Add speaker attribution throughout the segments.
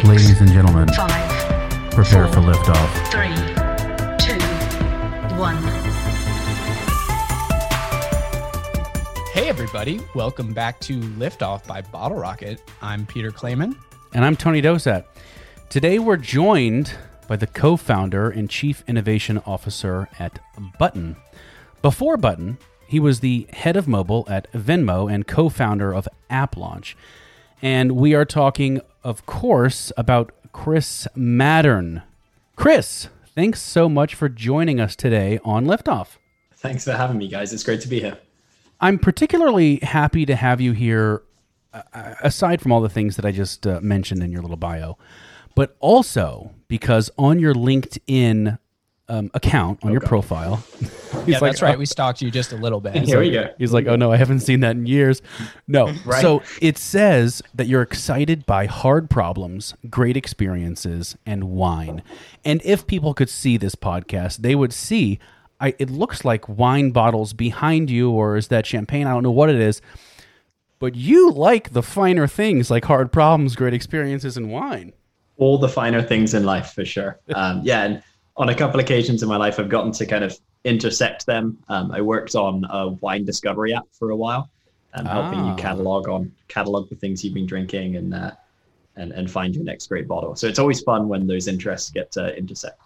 Speaker 1: six,
Speaker 2: Ladies and gentlemen,
Speaker 1: five,
Speaker 2: prepare
Speaker 1: four,
Speaker 2: for liftoff.
Speaker 1: Three, two, one.
Speaker 3: Hey, everybody. Welcome back to Liftoff by Bottle Rocket. I'm Peter Clayman.
Speaker 2: And I'm Tony Dosat. Today we're joined by the co founder and chief innovation officer at Button. Before Button, he was the head of mobile at Venmo and co founder of App Launch. And we are talking, of course, about Chris Maddern. Chris, thanks so much for joining us today on Liftoff.
Speaker 4: Thanks for having me, guys. It's great to be here.
Speaker 2: I'm particularly happy to have you here, uh, aside from all the things that I just uh, mentioned in your little bio, but also because on your LinkedIn um, account, on your profile,
Speaker 3: yeah,
Speaker 2: like,
Speaker 3: that's right.
Speaker 2: "Oh."
Speaker 3: We stalked you just a little bit.
Speaker 4: Here we go.
Speaker 2: He's like, oh no, I haven't seen that in years. No.
Speaker 4: Right.
Speaker 2: So it says that you're excited by hard problems, great experiences, and wine. And if people could see this podcast, they would see I, it looks like wine bottles behind you, or is that champagne? I don't know what it is. But you like the finer things like hard problems, great experiences, and wine.
Speaker 4: All the finer things in life, for sure. Um, yeah, and on a couple occasions in my life, I've gotten to kind of intersect them. Um, I worked on a wine discovery app for a while, um, helping
Speaker 2: Ah.
Speaker 4: you catalog on catalog the things you've been drinking and uh, and and find your next great bottle. So it's always fun when those interests get to intersect.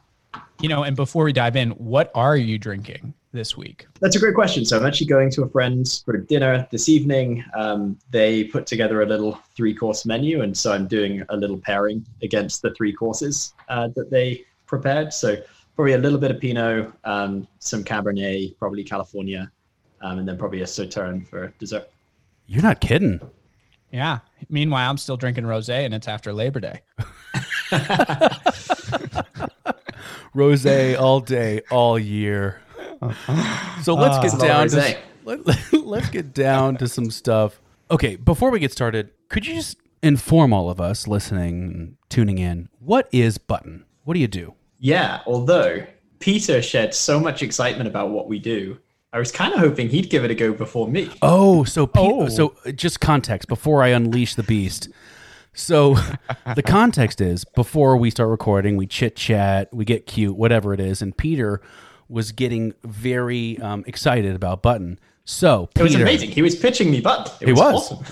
Speaker 3: You know, and before we dive in, what are you drinking this week?
Speaker 4: That's a great question. So I'm actually going to a friend's for dinner this evening. Um, they put together a little three-course menu, and so I'm doing a little pairing against the three courses uh, that they prepared. So probably a little bit of Pinot, um, some Cabernet, probably California, um, and then probably a Sauterne for dessert.
Speaker 2: You're not kidding.
Speaker 3: Yeah. Meanwhile, I'm still drinking rosé, and it's after Labor Day.
Speaker 2: Rose all day, all year. So let's get
Speaker 4: It's a lot
Speaker 2: down to
Speaker 4: rosé.
Speaker 2: let, let's get down to some stuff. Okay, before we get started, could you just inform all of us listening and tuning in what is Button? What do you do?
Speaker 4: Yeah, although Peter shared so much excitement about what we do, I was kind of hoping he'd give it a go before me.
Speaker 2: Oh, so Pete,
Speaker 3: Oh.
Speaker 2: so just context before I unleash the beast. So the context is before we start recording, we chit chat, we get cute, whatever it is, and Peter was getting very um, excited about Button. So
Speaker 4: It was amazing. He was pitching me button. It
Speaker 2: He
Speaker 4: was,
Speaker 2: was.
Speaker 4: awesome.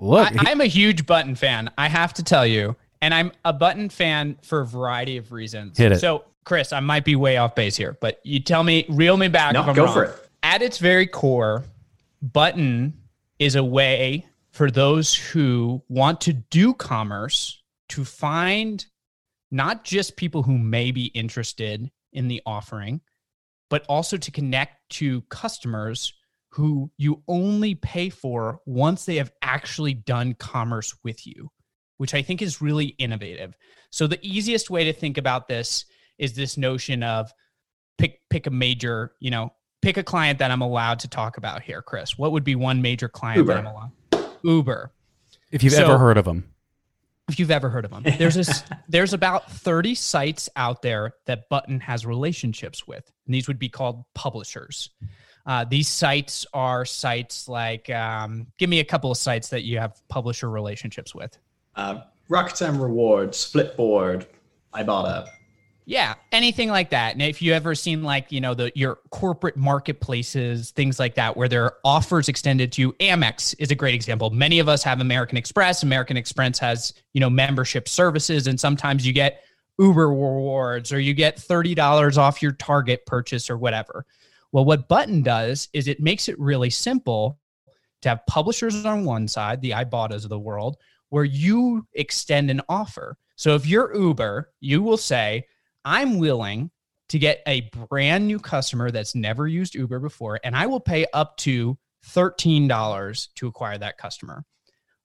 Speaker 2: look,
Speaker 3: I, I'm a huge Button fan. I have to tell you, and I'm a Button fan for a variety of reasons.
Speaker 2: Hit it.
Speaker 3: So, Chris, I might be way off base here, but you tell me, reel me back.
Speaker 4: No,
Speaker 3: if I'm
Speaker 4: go
Speaker 3: wrong.
Speaker 4: for it.
Speaker 3: At its very core, Button is a way for those who want to do commerce to find not just people who may be interested in the offering, but also to connect to customers who you only pay for once they have actually done commerce with you, which I think is really innovative. So the easiest way to think about this is this notion of pick pick a major, you know, pick a client that I'm allowed to talk about here, Chris. What would be one major client that
Speaker 4: Uber.
Speaker 3: I'm allowed? Uber
Speaker 2: if you've
Speaker 3: so-
Speaker 2: ever heard of them.
Speaker 3: if you've ever heard of them. There's this there's about 30 sites out there that Button has relationships with. And these would be called publishers. Uh, these sites are sites like um, give me a couple of sites that you have publisher relationships with.
Speaker 4: Uh, Rakuten Rewards, Flipboard, Ibotta.
Speaker 3: Yeah, anything like that. And if you ever seen like, you know, the your corporate marketplaces, things like that, where there are offers extended to you, Amex is a great example. Many of us have American Express. American Express has, you know, membership services, and sometimes you get Uber rewards or you get $30 off your Target purchase or whatever. Well, what Button does is it makes it really simple to have publishers on one side, the Ibottas of the world, where you extend an offer. So if you're Uber, you will say, I'm willing to get a brand new customer that's never used Uber before, and I will pay up to $13 to acquire that customer.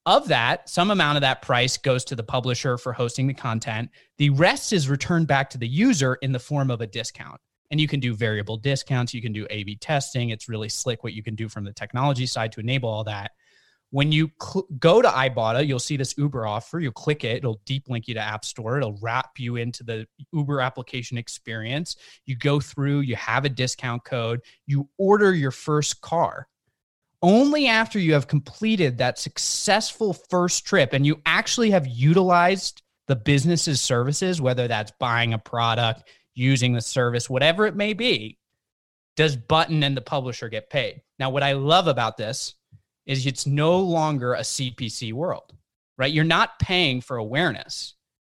Speaker 3: Of that, some amount of that price goes to the publisher for hosting the content. The rest is returned back to the user in the form of a discount. And you can do variable discounts, you can do A B testing. It's really slick what you can do from the technology side to enable all that. When you cl- go to Ibotta, you'll see this Uber offer. You'll click it, it'll deep link you to App Store, it'll wrap you into the Uber application experience. You go through, you have a discount code, you order your first car. Only after you have completed that successful first trip and you actually have utilized the business's services, whether that's buying a product, using the service, whatever it may be, does Button and the publisher get paid? Now, what I love about this is it's no longer a CPC world, right? You're not paying for awareness.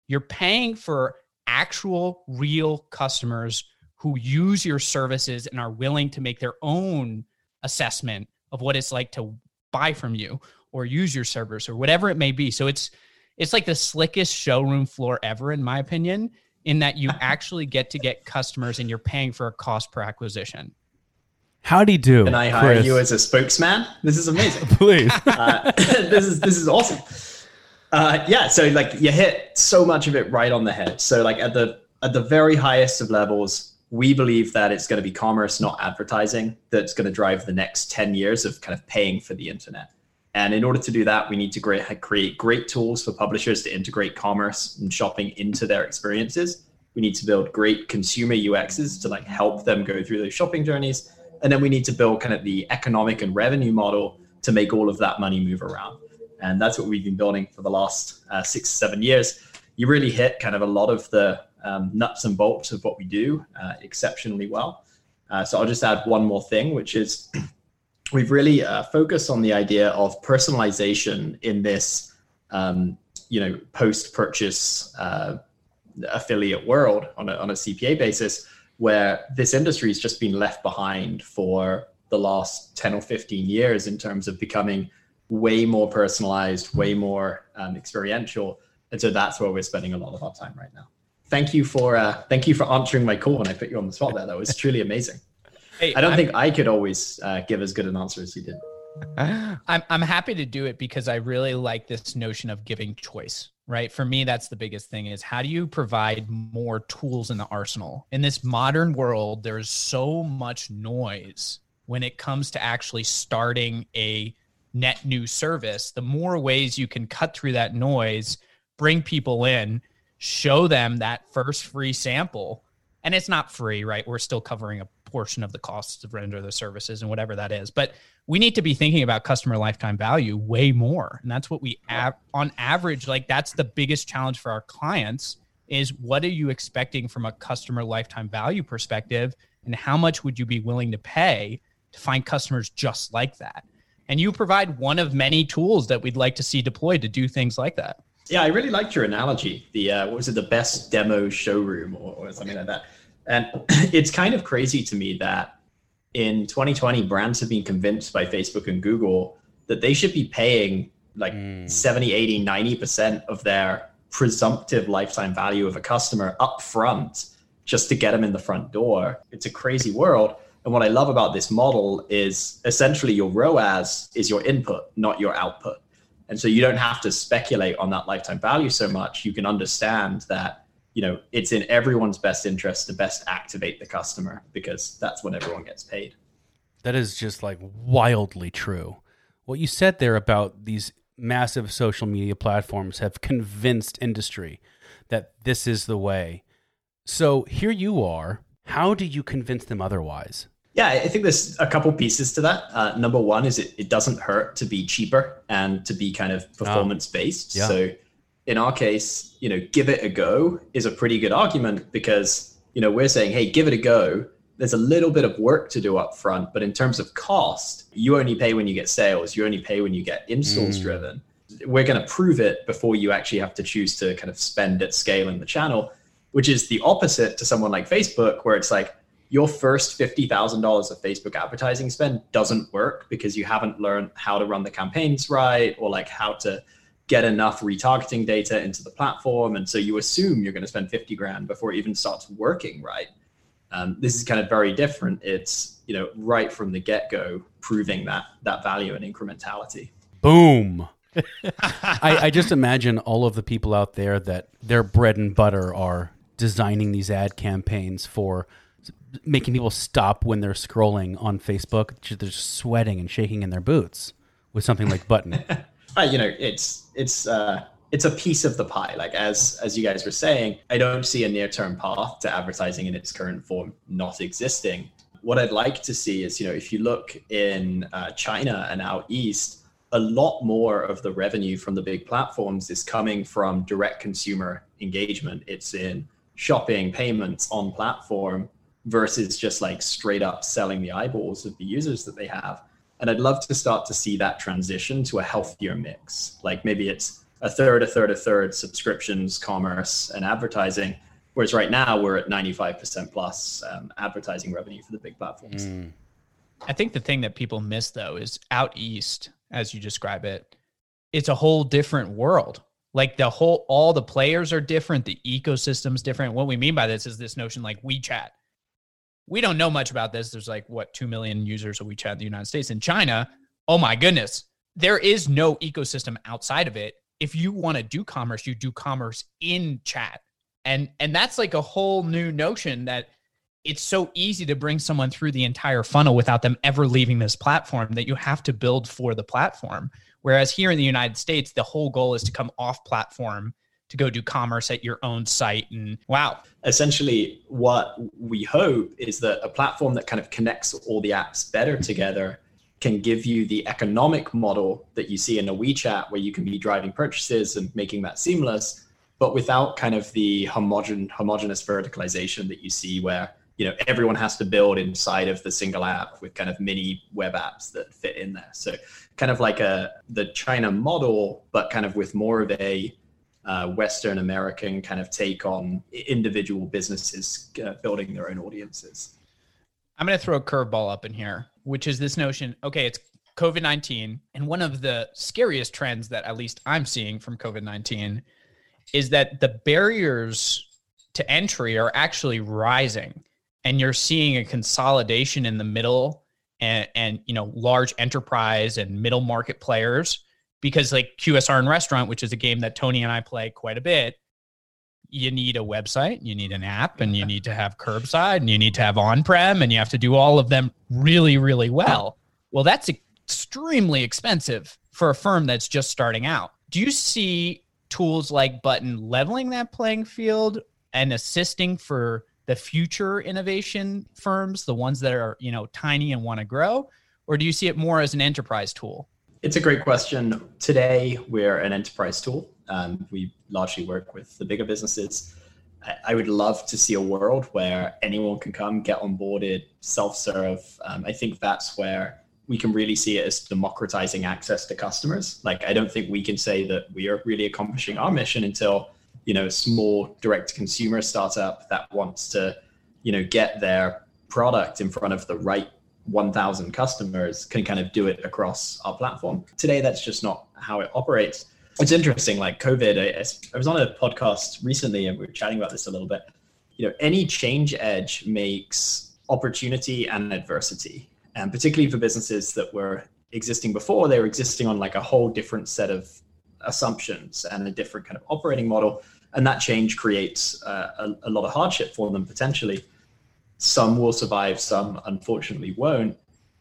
Speaker 3: You're paying for actual real customers who use your services and are willing to make their own assessment of what it's like to buy from you or use your servers or whatever it may be. So it's it's like the slickest showroom floor ever in my opinion in that you actually get to get customers and you're paying for a cost per acquisition.
Speaker 2: Howdy do. You do?
Speaker 4: Can I hire
Speaker 2: Chris.
Speaker 4: you as a spokesman? This is amazing.
Speaker 2: Please.
Speaker 4: uh, this is this is awesome. Uh, yeah, so like you hit so much of it right on the head. So like at the at the very highest of levels, we believe that it's going to be commerce, not advertising, that's going to drive the next ten years of kind of paying for the internet. And in order to do that, we need to create, create great tools for publishers to integrate commerce and shopping into their experiences. We need to build great consumer UXs to like help them go through those shopping journeys. And then we need to build kind of the economic and revenue model to make all of that money move around. And that's what we've been building for the last uh, six, seven years. You really hit kind of a lot of the um, nuts and bolts of what we do uh, exceptionally well. Uh, so I'll just add one more thing, which is we've really uh, focused on the idea of personalization in this, um, you know, post-purchase uh, affiliate world on a, on a CPA basis, where this industry has just been left behind for the last 10 or 15 years in terms of becoming way more personalized, way more um, experiential. And so that's where we're spending a lot of our time right now. Thank you for uh, thank you for answering my call when I put you on the spot there. That was truly amazing.
Speaker 3: Hey,
Speaker 4: I don't
Speaker 3: I'm-
Speaker 4: think I could always uh, give as good an answer as you did.
Speaker 3: I'm I'm happy to do it because I really like this notion of giving choice, right? For me, that's the biggest thing is how do you provide more tools in the arsenal? In this modern world, there's so much noise when it comes to actually starting a net new service. The more ways you can cut through that noise, bring people in, show them that first free sample. And it's not free, right? We're still covering a portion of the costs of render the services and whatever that is. But we need to be thinking about customer lifetime value way more. And that's what we av- on average like that's the biggest challenge for our clients is what are you expecting from a customer lifetime value perspective and how much would you be willing to pay to find customers just like that? And you provide one of many tools that we'd like to see deployed to do things like that.
Speaker 4: Yeah, I really liked your analogy. The uh, what was it? The best demo showroom or, or something like that. And it's kind of crazy to me that in 2020, brands have been convinced by Facebook and Google that they should be paying like
Speaker 2: Mm.
Speaker 4: 70, 80, 90% of their presumptive lifetime value of a customer up front just to get them in the front door. It's a crazy world. And what I love about this model is essentially your ROAS is your input, not your output. And so you don't have to speculate on that lifetime value so much. You can understand that, you know, it's in everyone's best interest to best activate the customer because that's when everyone gets paid.
Speaker 2: That is just like wildly true. What you said there about these massive social media platforms have convinced industry that this is the way. So here you are. How do you convince them otherwise?
Speaker 4: Yeah, I think there's a couple pieces to that. Uh, number one is it, it doesn't hurt to be cheaper and to be kind of performance based.
Speaker 2: Yeah.
Speaker 4: So in our case, you know, give it a go is a pretty good argument because, you know, we're saying, hey, give it a go. There's a little bit of work to do up front, but in terms of cost, you only pay when you get sales, you only pay when you get installs
Speaker 2: Mm.
Speaker 4: driven. We're going to prove it before you actually have to choose to kind of spend at scale in the channel, which is the opposite to someone like Facebook, where it's like, your first $50,000 of Facebook advertising spend doesn't work because you haven't learned how to run the campaigns right or like how to get enough retargeting data into the platform. And so you assume you're going to spend 50 grand before it even starts working right. Um, this is kind of very different. It's, you know, right from the get go, proving that, that value and incrementality.
Speaker 2: Boom. I, I just imagine all of the people out there that their bread and butter are designing these ad campaigns for making people stop when they're scrolling on Facebook. They're just sweating and shaking in their boots with something like Button.
Speaker 4: you know, it's it's uh, it's a piece of the pie. Like as as you guys were saying, I don't see a near term path to advertising in its current form not existing. What I'd like to see is, you know, if you look in uh, China and out east, a lot more of the revenue from the big platforms is coming from direct consumer engagement. It's in shopping, payments on platform versus just like straight up selling the eyeballs of the users that they have. And I'd love to start to see that transition to a healthier mix. Like maybe it's a third, a third, a third subscriptions, commerce, and advertising. Whereas right now we're at 95% plus um, advertising revenue for the big platforms. Mm.
Speaker 3: I think the thing that people miss though is out east, as you describe it, it's a whole different world. Like the whole, all the players are different, the ecosystem's different. What we mean by this is this notion like WeChat we don't know much about this. There's like what two million users of WeChat in the United States. In China, oh my goodness, there is no ecosystem outside of it. If you want to do commerce, you do commerce in chat, and and that's like a whole new notion that it's so easy to bring someone through the entire funnel without them ever leaving this platform that you have to build for the platform. Whereas here in the United States, the whole goal is to come off platform to go do commerce at your own site and wow.
Speaker 4: Essentially what we hope is that a platform that kind of connects all the apps better together can give you the economic model that you see in a WeChat where you can be driving purchases and making that seamless but without kind of the homogen homogenous verticalization that you see where you know everyone has to build inside of the single app with kind of mini web apps that fit in there. So kind of like a the china model but kind of with more of a uh, Western American kind of take on individual businesses uh, building their own audiences.
Speaker 3: I'm going to throw a curveball up in here, which is this notion okay, it's COVID 19. And one of the scariest trends that at least I'm seeing from COVID 19 is that the barriers to entry are actually rising. And you're seeing a consolidation in the middle and, and you know large enterprise and middle market players because like QSR and restaurant, which is a game that Tony and I play quite a bit, you need a website, you need an app, and you need to have curbside, and you need to have on-prem, and you have to do all of them really, really well. Well, that's extremely expensive for a firm that's just starting out. Do you see tools like Button leveling that playing field and assisting for the future innovation firms, the ones that are, you know, tiny and want to grow? Or do you see it more as an enterprise tool?
Speaker 4: It's a great question. Today, we're an enterprise tool. Um, we largely work with the bigger businesses. I would love to see a world where anyone can come, get onboarded, self-serve. Um, I think that's where we can really see it as democratizing access to customers. Like, I don't think we can say that we are really accomplishing our mission until you know a small direct-to-consumer startup that wants to, you know, get their product in front of the right 1,000 customers can kind of do it across our platform. Today, that's just not how it operates. It's interesting, like COVID, I, I was on a podcast recently and we were chatting about this a little bit. You know, any change edge makes opportunity and adversity. And particularly for businesses that were existing before, they were existing on like a whole different set of assumptions and a different kind of operating model. And that change creates uh, a, a lot of hardship for them potentially. Some will survive, some unfortunately won't.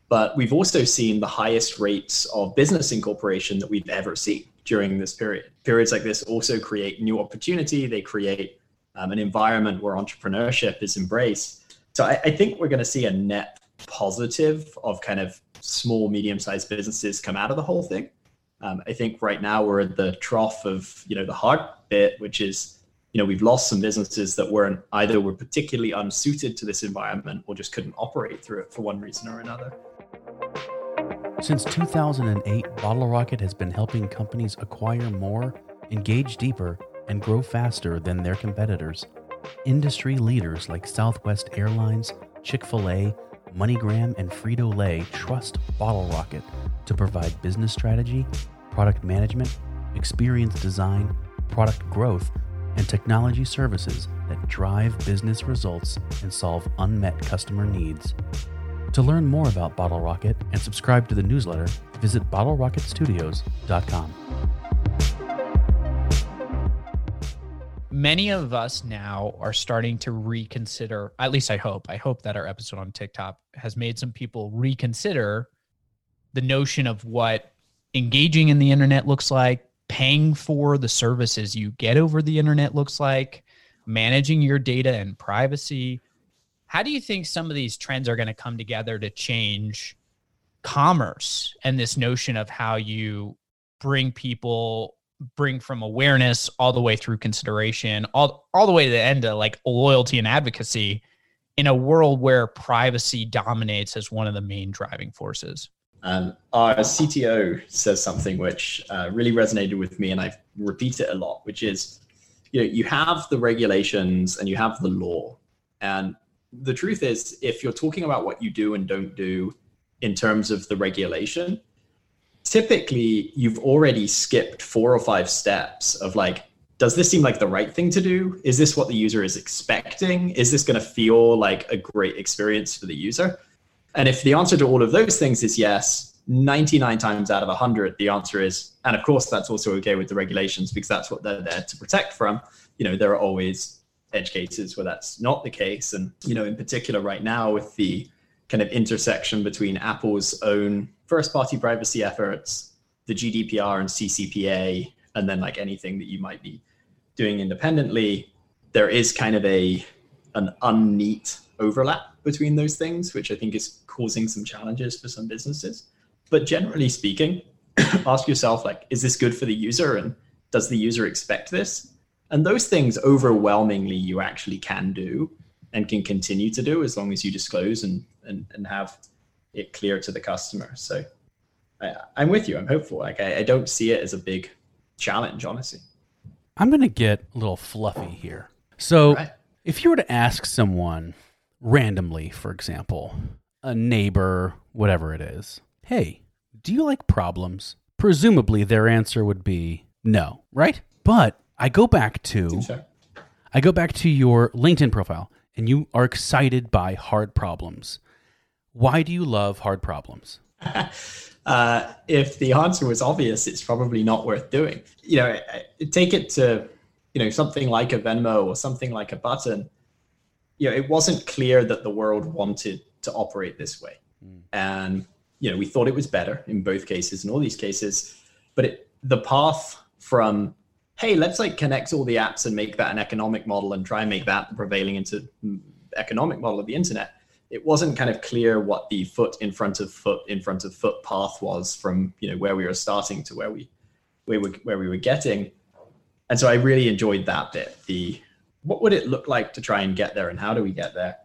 Speaker 4: But we've also seen the highest rates of business incorporation that we've ever seen during this period. Periods like this also create new opportunity. They create um, an environment where entrepreneurship is embraced. So I, I think we're going to see a net positive of kind of small, medium-sized businesses come out of the whole thing. Um, I think right now we're at the trough of you know the hard bit, which is you know, we've lost some businesses that weren't either were particularly unsuited to this environment or just couldn't operate through it for one reason or another.
Speaker 2: Since 2008, Bottle Rocket has been helping companies acquire more, engage deeper, and grow faster than their competitors. Industry leaders like Southwest Airlines, Chick fil A, MoneyGram, and Frito Lay trust Bottle Rocket to provide business strategy, product management, experience design, product growth, and technology services that drive business results and solve unmet customer needs. To learn more about Bottle Rocket and subscribe to the newsletter, visit bottlerocketstudios.com.
Speaker 3: Many of us now are starting to reconsider, at least I hope. I hope that our episode on TikTok has made some people reconsider the notion of what engaging in the internet looks like, paying for the services you get over the internet looks like, managing your data and privacy. How do you think some of these trends are going to come together to change commerce and this notion of how you bring people bring from awareness all the way through consideration all all the way to the end of like loyalty and advocacy in a world where privacy dominates as one of the main driving forces
Speaker 4: um, our CTO says something which uh, really resonated with me, and I repeat it a lot, which is, you know, you have the regulations and you have the law, and the truth is, if you're talking about what you do and don't do in terms of the regulation, typically you've already skipped four or five steps of like, does this seem like the right thing to do? Is this what the user is expecting? Is this going to feel like a great experience for the user? And if the answer to all of those things is yes, 99 times out of 100, the answer is, and of course, that's also okay with the regulations because that's what they're there to protect from. You know, there are always edge cases where that's not the case. And, you know, in particular, right now, with the kind of intersection between Apple's own first party privacy efforts, the GDPR and CCPA, and then like anything that you might be doing independently, there is kind of a an unneat overlap between those things, which I think is causing some challenges for some businesses. But generally speaking, ask yourself like, is this good for the user and does the user expect this? And those things overwhelmingly you actually can do and can continue to do as long as you disclose and and, and have it clear to the customer. So I, am with you. I'm hopeful. Like I, I don't see it as a big challenge, honestly.
Speaker 2: I'm gonna get a little fluffy here. So
Speaker 4: Right.
Speaker 2: if you were to ask someone randomly, for example, a neighbor, whatever it is, hey, do you like problems? Presumably their answer would be no, right? But I go back to I go back to your LinkedIn profile and you are excited by hard problems. Why do you love hard problems?
Speaker 4: uh, if the answer was obvious, it's probably not worth doing. You know, take it to, you know, something like a Venmo or something like a button. You know, it wasn't clear that the world wanted to operate this way, and you know, we thought it was better in both cases, in all these cases, but it, the path from hey, let's like connect all the apps and make that an economic model and try and make that the prevailing into mm, economic model of the internet it wasn't kind of clear what the foot in front of foot in front of foot path was from you know where we were starting to where we where we where we were getting. And so i really enjoyed that bit the what would it look like to try and get there and how do we get there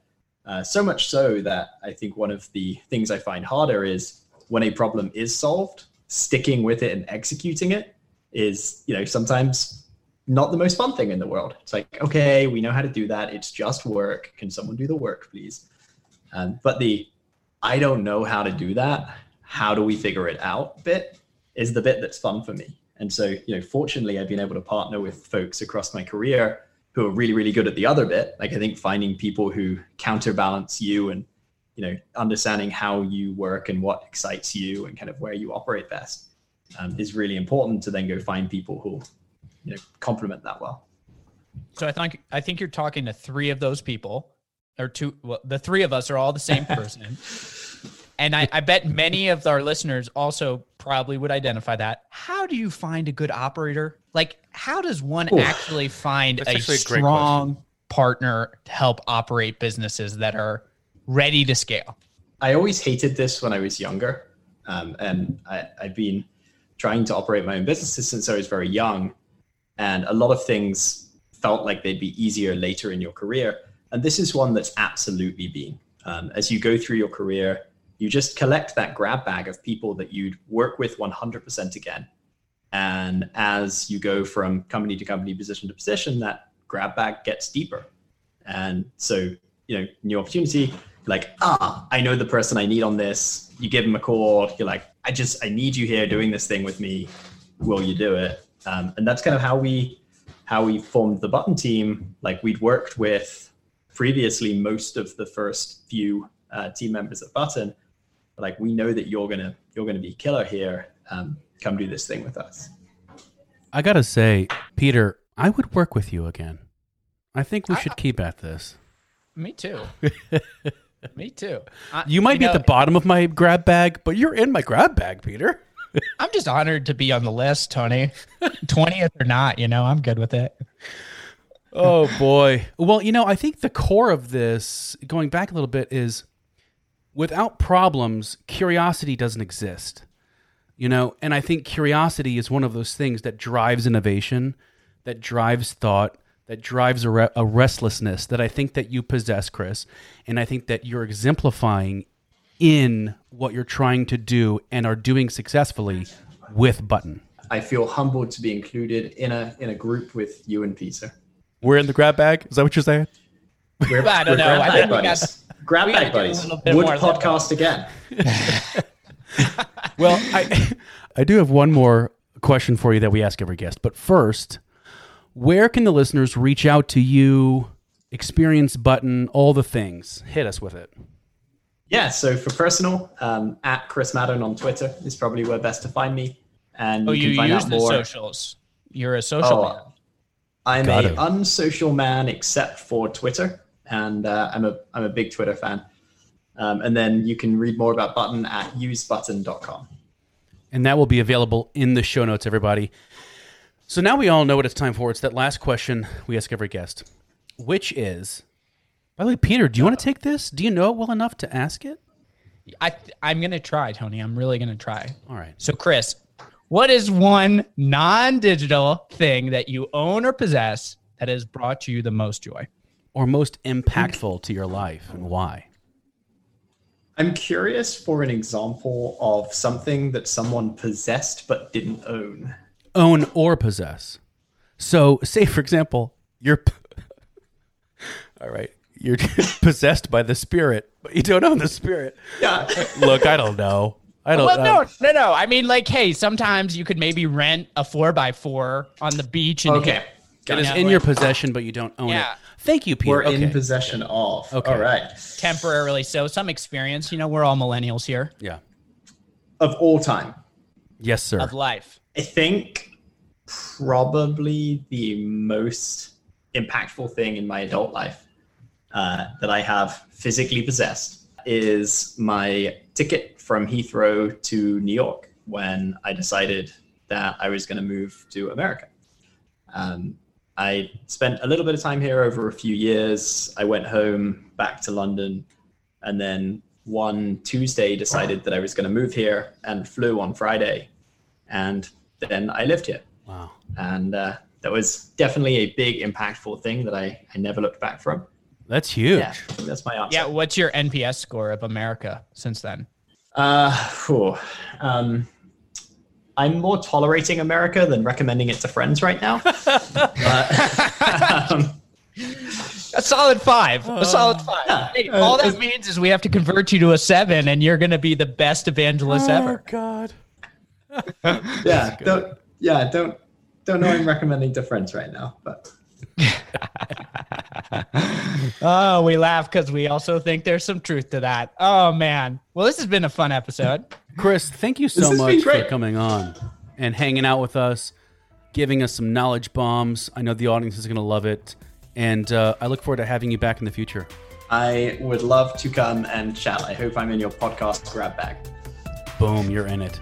Speaker 4: uh, so much so that i think one of the things i find harder is when a problem is solved sticking with it and executing it is you know sometimes not the most fun thing in the world it's like okay we know how to do that it's just work can someone do the work please um, but the I don't know how to do that. How do we figure it out bit is the bit that's fun for me. And so, you know, fortunately, I've been able to partner with folks across my career who are really, really good at the other bit. Like I think finding people who counterbalance you and, you know, understanding how you work and what excites you and kind of where you operate best um, is really important to then go find people who, you know, complement that well.
Speaker 3: So I think I think you're talking to three of those people, or two. Well, the three of us are all the same person, and I, I bet many of our listeners also probably would identify that. How do you find a good operator? Like, how does one
Speaker 4: Ooh.
Speaker 3: actually find a
Speaker 5: actually a
Speaker 3: strong partner to help operate businesses that are ready to scale?
Speaker 4: I always hated this when I was younger. Um, and I, I've been trying to operate my own businesses since I was very young. And a lot of things felt like they'd be easier later in your career. And this is one that's absolutely been. Um, as you go through your career, you just collect that grab bag of people that you'd work with 100% again. And as you go from company to company, position to position, that grab bag gets deeper. And so, you know, new opportunity, like, ah, I know the person I need on this. You give them a call. You're like, I just, I need you here doing this thing with me. Will you do it? Um, and that's kind of how we, how we formed the button team. Like we'd worked with previously most of the first few uh, team members at Button. Like we know that you're gonna, you're gonna be killer here. Um, come do this thing with us.
Speaker 2: I gotta say, Peter, I would work with you again. I think we should keep at this.
Speaker 3: Me too. Me too. I-
Speaker 2: You might be
Speaker 3: know,
Speaker 2: at the bottom of my grab bag, but you're in my grab bag, Peter.
Speaker 3: I'm just honored to be on the list, Tony. Twentieth or not, you know, I'm good with it.
Speaker 2: Oh boy. Well, you know, I think the core of this, going back a little bit, is without problems, curiosity doesn't exist. You know, and I think curiosity is one of those things that drives innovation, that drives thought, that drives a, re- a restlessness that I think that you possess, Chris, and I think that you're exemplifying in what you're trying to do and are doing successfully with Button.
Speaker 4: I feel humbled to be included in a in a group with you and Peter.
Speaker 5: We're in the grab bag. Is that what you're saying?
Speaker 4: We're,
Speaker 3: I don't
Speaker 4: we're
Speaker 3: know. I think we
Speaker 4: buddies.
Speaker 3: got-
Speaker 4: grab
Speaker 3: we
Speaker 4: bag
Speaker 3: gotta do a
Speaker 4: buddies. Would
Speaker 3: more than
Speaker 4: podcast again.
Speaker 2: Well, I I do have one more question for you that we ask every guest. But first, where can the listeners reach out to you, experience button, all the things? Hit us with it.
Speaker 4: Yeah, so for personal, um, at Chris Maddern on Twitter is probably where best to find me. And
Speaker 3: Oh,
Speaker 4: you,
Speaker 3: you
Speaker 4: can find
Speaker 3: use
Speaker 4: out
Speaker 3: the
Speaker 4: more.
Speaker 3: socials. You're a social
Speaker 4: Oh,
Speaker 3: man.
Speaker 4: I'm
Speaker 2: Got
Speaker 4: a unsocial man except for Twitter, and uh, I'm a I'm a big Twitter fan. Um, and then you can read more about Button at usebutton.com.
Speaker 2: And that will be available in the show notes, everybody. So now we all know what it's time for. It's that last question we ask every guest, which is, by the way, Peter, do you want to take this? Do you know it well enough to ask it?
Speaker 3: I I'm gonna try, Tony. I'm really gonna try.
Speaker 2: All right.
Speaker 3: So, Chris, what is one non-digital thing that you own or possess that has brought you the most joy?
Speaker 2: Or most impactful to your life and why?
Speaker 4: I'm curious for an example of something that someone possessed but didn't own.
Speaker 2: own or possess. So, say for example, you're p- all right. You're possessed by the spirit, but you don't own the spirit.
Speaker 4: Yeah.
Speaker 2: Look, I don't know. I don't.
Speaker 3: Well,
Speaker 2: know.
Speaker 3: no, no, no. I mean, like, hey, sometimes you could maybe rent a four by four on the beach and
Speaker 4: Okay.
Speaker 3: Hit-
Speaker 4: Got
Speaker 2: is
Speaker 4: it.
Speaker 3: know,
Speaker 2: in your possession, but you don't own
Speaker 3: Yeah.
Speaker 2: it. Thank you, Peter.
Speaker 4: We're
Speaker 2: okay.
Speaker 4: in possession of.
Speaker 2: Okay.
Speaker 4: All right.
Speaker 3: temporarily. So, some experience. You know, we're all millennials here
Speaker 2: yeah.
Speaker 4: Of all time,
Speaker 2: Yes, sir.
Speaker 3: of life.
Speaker 4: I think probably the most impactful thing in my adult life uh, that I have physically possessed is my ticket from Heathrow to New York when I decided that I was going to move to America. Um, I spent a little bit of time here over a few years. I went home back to London and then one Tuesday decided that I was going to move here and flew on Friday. And then I lived here.
Speaker 2: wow.
Speaker 4: And uh, that was definitely a big, impactful thing that I, I never looked back from.
Speaker 2: That's huge.
Speaker 4: Yeah, that's my answer.
Speaker 3: Yeah. What's your NPS score of America since then?
Speaker 4: Uh, phew. um, I'm more tolerating America than recommending it to friends right now. but, um,
Speaker 3: A solid five. A solid five.
Speaker 4: yeah.
Speaker 3: Hey,
Speaker 4: Uh,
Speaker 3: all that
Speaker 4: uh,
Speaker 3: means is we have to convert you to a seven, and you're going to be the best evangelist ever.
Speaker 2: Oh god.
Speaker 4: yeah, don't, yeah, don't, don't know I'm recommending to friends right now, but
Speaker 3: Oh, we laugh because we also think there's some truth to that. Oh man. Well, this has been a fun episode.
Speaker 2: Chris, thank you so
Speaker 4: This has been
Speaker 2: much for coming on and hanging out with us, giving us some knowledge bombs. I know the audience is going to love it. And uh, I look forward to having you back in the future.
Speaker 4: I would love to come and chat. I hope I'm in your podcast grab bag.
Speaker 2: Boom, you're in it.